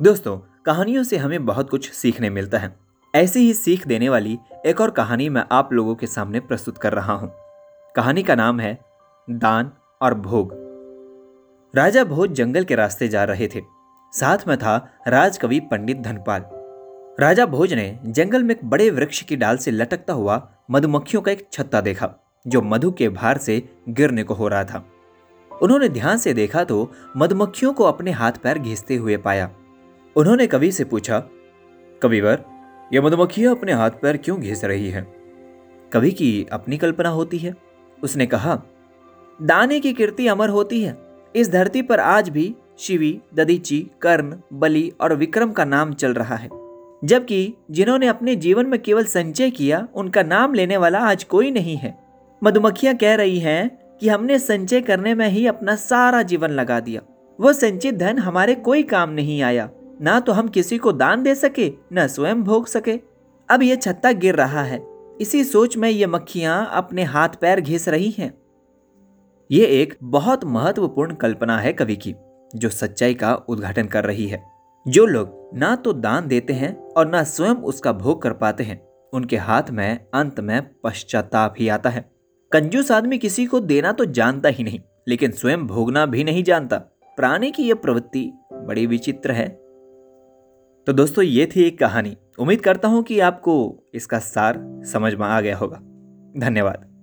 दोस्तों, कहानियों से हमें बहुत कुछ सीखने मिलता है। ऐसी ही सीख देने वाली एक और कहानी मैं आप लोगों के सामने प्रस्तुत कर रहा हूँ। कहानी का नाम है दान और भोग। राजा भोज जंगल के रास्ते जा रहे थे। साथ में था राजकवि पंडित धनपाल। राजा भोज ने जंगल में एक बड़े वृक्ष की डाल से लटकता हुआ मधुमक्खियों का एक छत्ता देखा, जो मधु के भार से गिरने को हो रहा था। उन्होंने ध्यान से देखा तो मधुमक्खियों को अपने हाथ पैर घिसते हुए पाया। उन्होंने कवि से पूछा, कविवर, यह मधुमक्खियाँ अपने हाथ पैर क्यों घिस रही है? कवि की अपनी कल्पना होती है। उसने कहा, दाने की कीर्ति अमर होती है। इस धरती पर आज भी शिवी ददीची कर्ण, बलि और विक्रम का नाम चल रहा है। जबकि जिन्होंने अपने जीवन में केवल संचय किया, उनका नाम लेने वाला आज कोई नहीं है। मधुमक्खियाँ कह रही हैं कि हमने संचय करने में ही अपना सारा जीवन लगा दिया। वो संचित धन हमारे कोई काम नहीं आया। ना तो हम किसी को दान दे सके, न स्वयं भोग सके। अब ये छत्ता गिर रहा है। इसी सोच में ये मक्खियाँ अपने हाथ पैर घिस रही हैं। ये एक बहुत महत्वपूर्ण कल्पना है कवि की, जो सच्चाई का उद्घाटन कर रही है। जो लोग ना तो दान देते हैं और ना स्वयं उसका भोग कर पाते हैं, उनके हाथ में, अंत में पश्चाताप ही आता है। कंजूस आदमी किसी को देना तो जानता ही नहीं, लेकिन स्वयं भोगना भी नहीं जानता। प्राणी की यह प्रवृत्ति बड़ी विचित्र है। तो दोस्तों, ये थी एक कहानी। उम्मीद करता हूँ कि आपको इसका सार समझ में आ गया होगा। धन्यवाद।